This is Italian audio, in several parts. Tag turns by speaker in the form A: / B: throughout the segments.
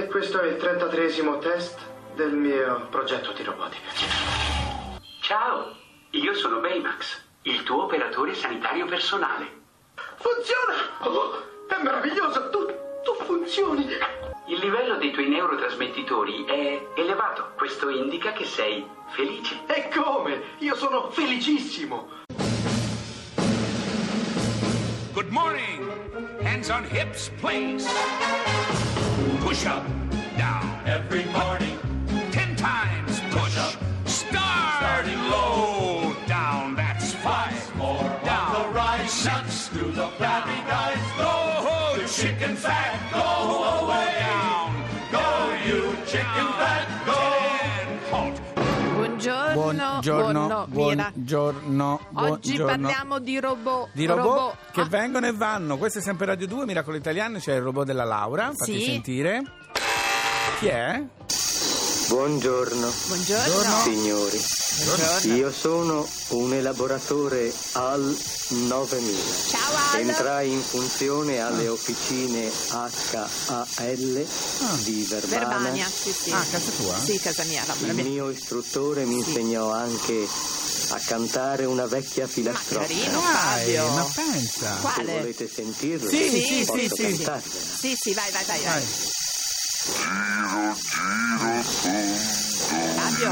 A: E questo è il 33 test del mio progetto di robotica.
B: Ciao, io sono Baymax, il tuo operatore sanitario personale.
A: Funziona! Oh, è meraviglioso! Tu, tu funzioni!
B: Il livello dei tuoi neurotrasmettitori è elevato. Questo indica che sei felice.
A: E come? Io sono felicissimo!
C: Good morning. Hands on hips, please. Push up, down.
D: Every morning,
C: Ten times push.
D: up.
C: Start.
D: Starting
C: low. Down. That's five.
D: more
C: Down.
D: the rise.
C: Six.
D: Do the flabby guys
C: Go,
D: go?
C: the chicken fat.
D: Go
E: Buongiorno,
F: Buongiorno, buongiorno,
E: Oggi parliamo di robot.
F: di robot, che
E: Ah,
F: vengono e vanno. Questo è sempre Radio 2, Miracolo Italiano, c'è il robot della Laura, fatti
E: Sì.
F: sentire. Chi è?
G: Buongiorno,
E: Buongiorno.
G: signori.
E: Buongiorno.
G: Io sono un elaboratore AL 9000.
E: Ciao Al.
G: Entrai in funzione alle officine HAL di Verbana.
E: Verbania, sì, sì.
F: Ah, casa tua?
E: Sì, casa mia. la-
G: Il mio istruttore mi insegnò anche a cantare una vecchia
E: Ma
G: filastrocca.
E: carino
F: Dai,
E: Fabio.
F: ma pensa.
G: Se
E: Quale?
G: volete sentirlo,
F: Sì,
E: Sì,
F: sì,
G: posso
F: sì, sì.
G: cantarvela.
E: Sì, sì, vai, vai, vai. vai.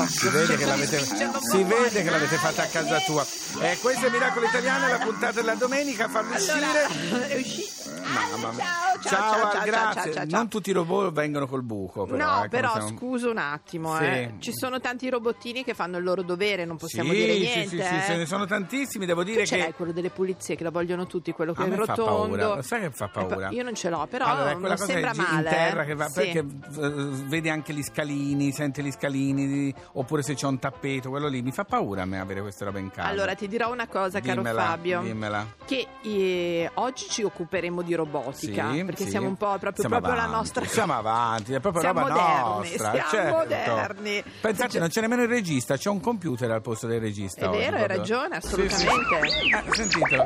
F: Si vede che l'avete, si vede che l'avete fatta a casa tua. Eh, questo è Miracolo Italiano, la puntata della domenica, farlo uscire.
E: Allora, è uscito.
F: Mamma mia.
E: Ciao, ciao,
F: grazie.
E: ciao.
F: Non tutti i robot vengono col buco, però.
E: no,
F: eh,
E: però
F: siamo-
E: scusa un attimo,
F: Sì.
E: eh. ci sono tanti robottini che fanno il loro dovere, non possiamo
F: sì,
E: dire
F: sì,
E: niente.
F: sì, sì,
E: eh.
F: ce ne sono tantissimi, devo
E: Tu
F: dire
E: ce
F: che
E: l'hai quello delle pulizie che lo vogliono tutti, quello che
F: A
E: è rotondo.
F: paura, lo sai che fa
E: Eh, pa-
F: paura?
E: Io non ce l'ho, però
F: allora,
E: non
F: cosa
E: sembra
F: gi-
E: male.
F: in terra che va,
E: Sì.
F: perché eh, vedi anche gli scalini, senti gli scalini, oppure se c'è un tappeto, quello lì mi fa paura a me avere questa roba in casa.
E: Allora, ti dirò una cosa, caro
F: Dimmela,
E: Fabio.
F: Dimmela.
E: Che eh, oggi ci occuperemo di robotica
F: Sì,
E: perché
F: sì.
E: siamo un po' proprio,
F: Siamo
E: proprio la nostra
F: Siamo avanti, è proprio
E: Siamo
F: roba
E: moderni,
F: nostra.
E: siamo
F: certo.
E: moderni.
F: Pensate, non c'è nemmeno il regista, c'è un computer al posto del regista.
E: È
F: oggi,
E: vero, hai
F: proprio.
E: ragione,
F: Sì, sì.
E: assolutamente.
F: Eh, sentitelo.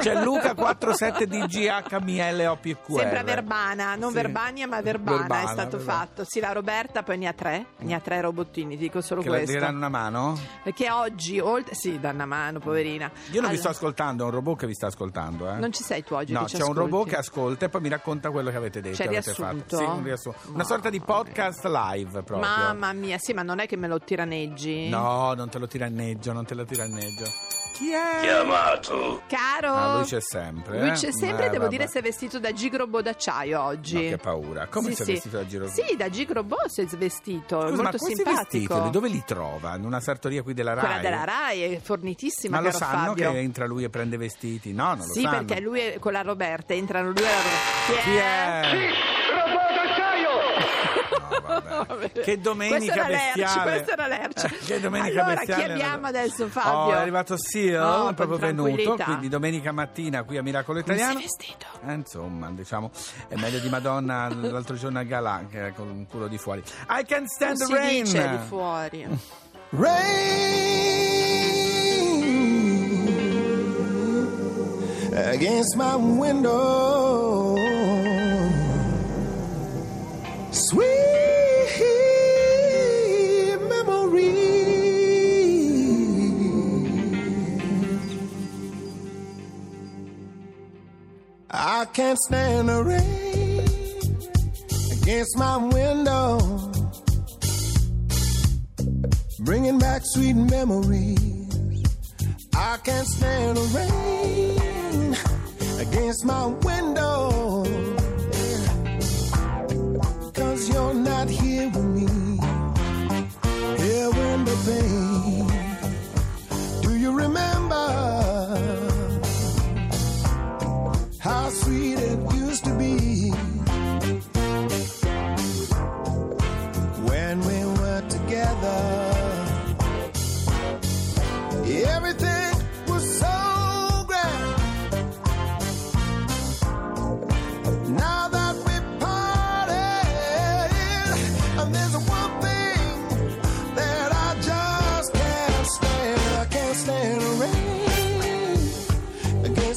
F: C'è Luca 47DGHMLOPQR.
E: Sembra Verbana, non
F: Sì.
E: Verbania ma Verbana,
F: Verbana,
E: è stato
F: Verbana.
E: fatto. Sì, la Roberta poi ne ha tre, ne ha tre robottini, ti dico solo
F: Che
E: questo.
F: le danno una mano?
E: Perché oggi, oltre... Sì, danno una mano, poverina.
F: Io non vi sto
E: Allora,
F: ascoltando, è un robot che vi sta ascoltando. Eh.
E: Non ci sei tu oggi
F: No,
E: che
F: c'è un
E: ascolti?
F: robot che ascolta e poi mi racconta quello che avete detto.
E: C'è
F: avete
E: riassunto?
F: Fatto. Sì, un riassunto. Una
E: No.
F: sorta di podcast live proprio.
E: Mamma mia, sì, ma non è che me lo tiraneggi?
F: No, non te lo tiranneggio, non te lo tiranneggio. Chi è?
D: Chiamato.
E: Caro?
F: Ah, lui c'è sempre.
E: Lui
F: eh?
E: c'è sempre,
F: Eh,
E: devo
F: vabbè.
E: dire, si è vestito da gigrobo d'acciaio oggi.
F: No, che paura. Come
E: Sì,
F: si è
E: sì.
F: vestito da giro?
E: Sì, da gigrobo si è svestito, è
F: Scusa, ma
E: molto
F: questi
E: simpatico.
F: vestiti dove li trova? In una sartoria qui della Rai?
E: Quella della Rai è fornitissima,
F: Ma lo sanno
E: Fabio.
F: che entra lui e prende vestiti? No, non lo
E: Sì,
F: sanno.
E: perché lui è con la Roberta, entrano lui e la Roberta.
F: Chi è? No, vabbè.
E: Vabbè.
F: Che domenica bestiale. che domenica
E: allora,
F: bestiale.
E: chi abbiamo adesso, Fabio?
F: Oh, è arrivato Seal,
E: Oh,
F: è proprio venuto, quindi domenica mattina qui a Miracolo
E: Come
F: Italiano.
E: sei vestito?
F: Eh, insomma, diciamo, è meglio di Madonna l'altro giorno a Galà, che era con un culo di fuori. I can stand
E: Non
F: the rain.
E: dice di fuori.
H: rain against my window. Sweet I can't stand the rain against my window bringing back sweet memories. I can't stand the rain against my window. Cause you're not here with me. Here in the pain.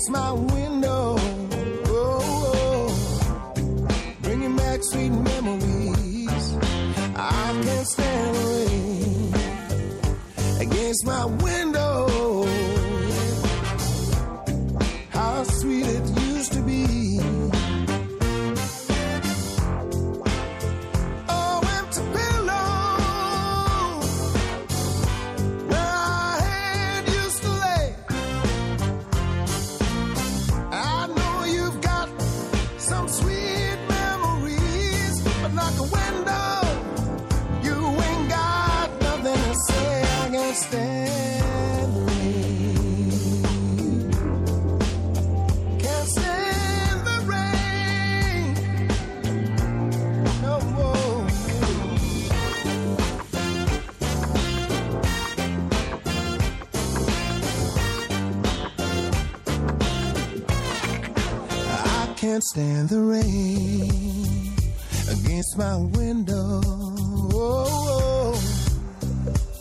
H: against my window. Oh, oh. bringing back sweet memories. I can't stand away against my window. Stand the rain against my window.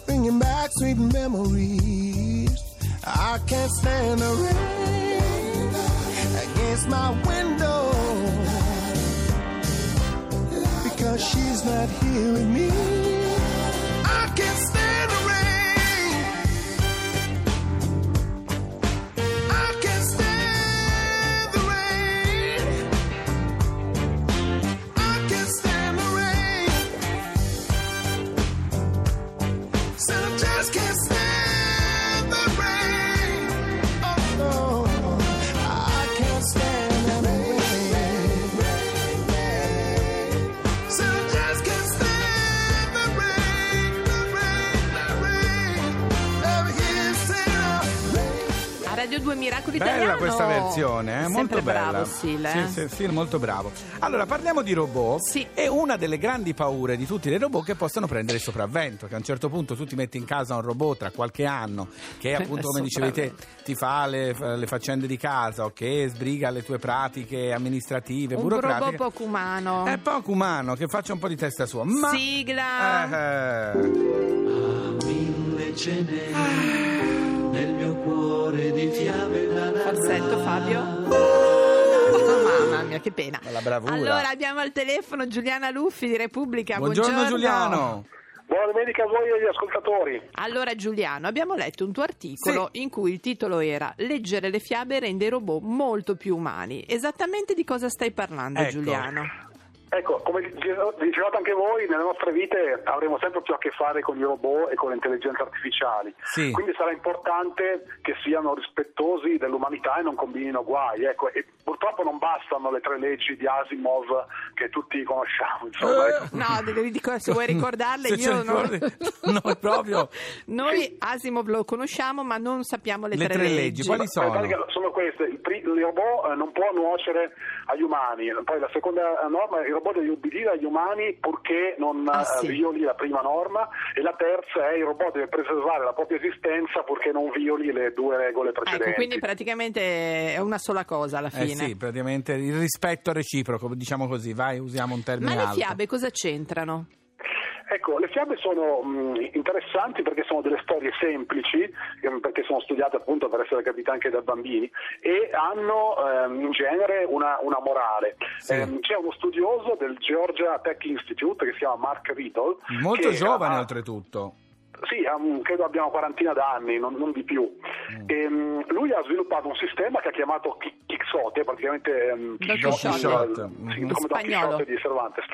H: Bringing back sweet memories. I can't stand the rain against my window because she's not here with me.
E: 2 Miracoli
F: Bella
E: Italiano.
F: questa versione, eh? molto bella.
E: bravo, Sil, eh?
F: Sì, sì, sì, molto bravo. Allora, parliamo di robot.
E: Sì.
F: E una delle grandi paure di tutti i robot che possono prendere il sopravvento, che a un certo punto tu ti metti in casa un robot tra qualche anno che appunto, come dicevi te, ti fa le, le faccende di casa o che sbriga le tue pratiche amministrative,
E: Un
F: burocratiche.
E: robot poco umano.
F: È poco umano, che faccia un po' di testa sua. Ma...
E: Sigla.
F: Eh,
G: mille cene nel mio cuore di fiamme da
E: Falsetto, Fabio. Oh, mamma mia, che pena.
F: La bravura.
E: Allora, abbiamo al telefono Giuliana Luffi di Repubblica.
F: Buongiorno,
E: Buongiorno,
F: Giuliano.
A: Buona domenica a voi e agli ascoltatori.
E: Allora Giuliano, abbiamo letto un tuo articolo in cui il titolo era Leggere le fiabe rende i robot molto più umani. Esattamente di cosa stai parlando
F: Ecco.
E: Giuliano?
A: Ecco, come dice- dicevate anche voi, nelle nostre vite avremo sempre più a che fare con i robot e con le intelligenze artificiali.
F: Sì.
A: Quindi sarà importante che siano rispettosi dell'umanità e non combinino guai. Ecco, e purtroppo non bastano le tre leggi di Asimov che tutti conosciamo. Insomma, ecco.
E: No, devi- dico, se vuoi ricordarle,
F: Se
E: io non...
F: ricordi- no, proprio.
E: Noi Asimov lo conosciamo, ma non sappiamo le,
F: Le tre leggi, quali
A: In
F: sono?
A: pratica sono queste, il, pri- il robot eh, non può nuocere agli umani, poi la seconda eh, norma, il robot deve ubbidire agli umani purché non
E: Ah,
A: eh,
E: sì.
A: violi la prima norma e la terza è il robot deve preservare la propria esistenza purché non violi le due regole precedenti.
E: Ecco, quindi praticamente è una sola cosa alla
F: Eh
E: fine.
F: sì, praticamente il rispetto reciproco, diciamo così, vai, usiamo un termine
E: Ma le
F: alto.
E: fiabe cosa c'entrano?
A: Ecco, le fiabe sono mh, interessanti perché sono delle storie semplici, ehm, perché sono studiate appunto per essere capite anche da bambini e hanno ehm, in genere una, una morale.
F: Sì.
A: Ehm, c'è uno studioso del Georgia Tech Institute che si chiama Mark Riddle.
F: Molto giovane
A: ha-
F: oltretutto.
A: Sì, un- credo abbia una quarantina d'anni, non, non di più.
F: Mm.
A: Ehm, lui ha sviluppato un sistema che ha chiamato Chi- Quixote, praticamente
E: Don
A: Quixote, sì, come di Cervantes.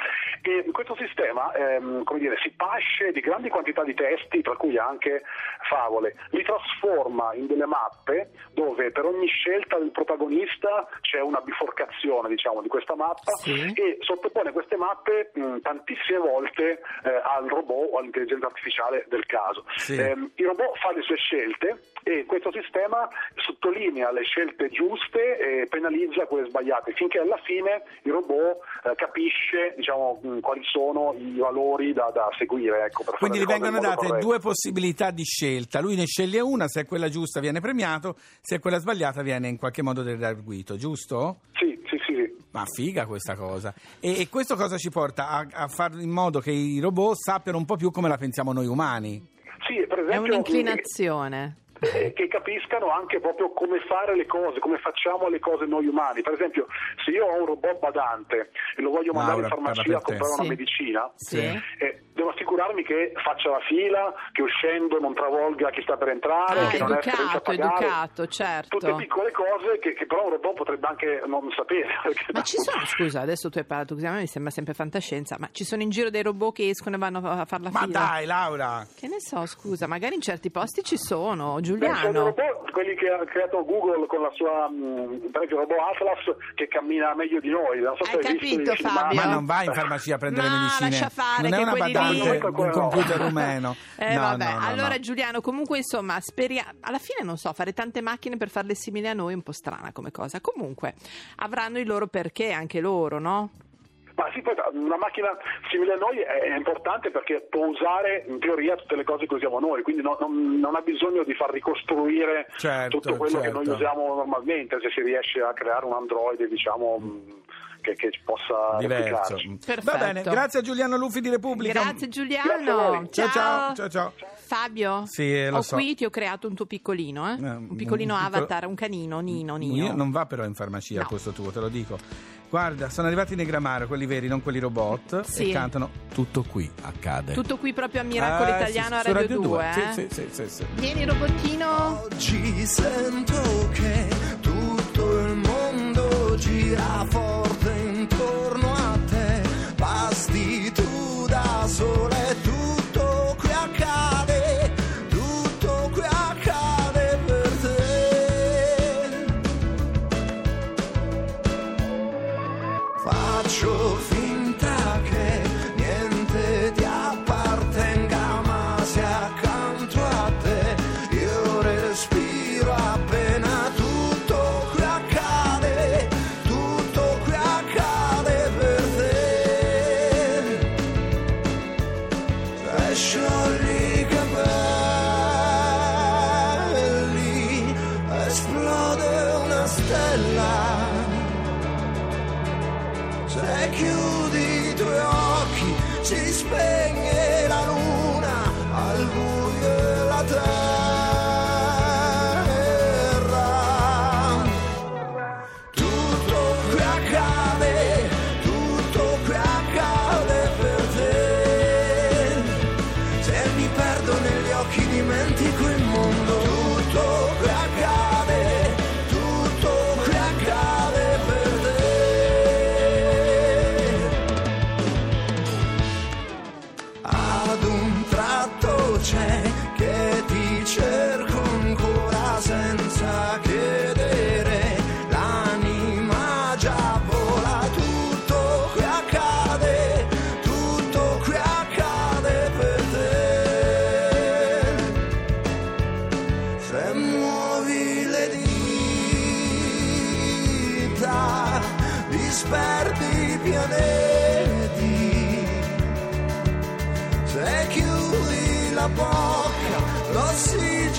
A: E questo sistema ehm, come dire, si pasce di grandi quantità di testi, tra cui anche favole, li trasforma in delle mappe dove per ogni scelta del protagonista c'è una biforcazione diciamo, di questa mappa
E: Sì.
A: e sottopone queste mappe mh, tantissime volte eh, al robot o all'intelligenza artificiale del caso.
F: Sì.
A: Ehm, il robot fa le sue scelte e questo sistema sottolinea le scelte giuste e penalizza quelle sbagliate, finché alla fine il robot eh, capisce diciamo, mh, quali sono i valori da, da seguire. Ecco,
F: Quindi gli vengono date
A: corretto.
F: due possibilità di scelta. Lui ne sceglie una, se è quella giusta viene premiato, se è quella sbagliata viene in qualche modo dereguito, giusto?
A: Sì.
F: Ma figa questa cosa. E, e questo cosa ci porta a, a fare in modo che i robot sappiano un po' più come la pensiamo noi umani?
A: Sì, per
E: È
A: esempio,
E: un'inclinazione.
A: Eh, che capiscano anche proprio come fare le cose, come facciamo le cose noi umani. Per esempio, se io ho un robot badante e lo voglio mandare
F: Laura,
A: in farmacia a comprare una
E: Sì.
A: medicina,
E: Sì.
A: eh, devo assicurarmi che faccia la fila, che uscendo non travolga chi sta per entrare,
E: Ah,
A: che non è senza
E: educato,
A: pagare.
E: educato, certo.
A: Tutte piccole cose che, che però un robot potrebbe anche non sapere.
E: Ma ci sono, scusa, adesso tu hai parlato così, a me mi sembra sempre fantascienza, ma ci sono in giro dei robot che escono e vanno a fare la
F: Ma
E: fila?
F: dai, Laura!
E: Che ne so, scusa, magari in certi posti ci sono,
A: i
E: Giuliano.
A: robot, quelli che ha creato Google con la sua, mh, per esempio, il robot Atlas che cammina meglio di noi. Non so
E: Hai
A: visto
E: capito,
A: i filmati.
E: Fabio?
F: Ma non vai in farmacia a prendere
E: No,
F: medicine.
E: lascia fare,
F: non è
E: che
F: una
E: quelli
F: badante di un computer rumeno.
E: Eh
F: No,
E: vabbè,
F: no, no,
E: allora
F: no.
E: Giuliano, comunque insomma, speria- alla fine non so, fare tante macchine per farle simili a noi è un po' strana come cosa. Comunque, avranno il loro perché anche loro, no?
A: Ma sì, poi una macchina simile a noi è è importante perché può usare in teoria tutte le cose che usiamo noi, quindi no- non, non ha bisogno di far ricostruire
F: Certo,
A: tutto quello che noi
F: certo.
A: usiamo normalmente, se si riesce a creare un Android, diciamo, mh, che, che possa
F: Diverso. Va bene, grazie a Giuliano Lufi di Repubblica.
E: Grazie
A: Grazie
E: Giuliano.
A: voi.
F: Ciao ciao, ciao ciao.
E: Fabio,
F: Sì, eh, lo
E: ho
F: so.
E: qui ti ho creato un tuo piccolino, eh?
F: Eh,
E: un piccolino
F: un piccolo-
E: avatar, un canino, Nino, Nino.
F: Io non va però in farmacia
E: No.
F: posto tuo, te lo dico. Guarda, sono arrivati i Negramaro, quelli veri, non quelli robot,
E: Sì.
F: e cantano Tutto qui accade.
E: Tutto qui proprio a Miracolo
F: Ah,
E: Italiano
F: sì,
E: a
F: su
E: Radio 2, eh?
F: Sì, sì, sì, sì, sì.
E: Vieni robottino.
I: Oggi sento che chiudi i tuoi occhi si spegne Se muovi le dita, disperdi i pianeti. Se chiudi la bocca, l'ossigeno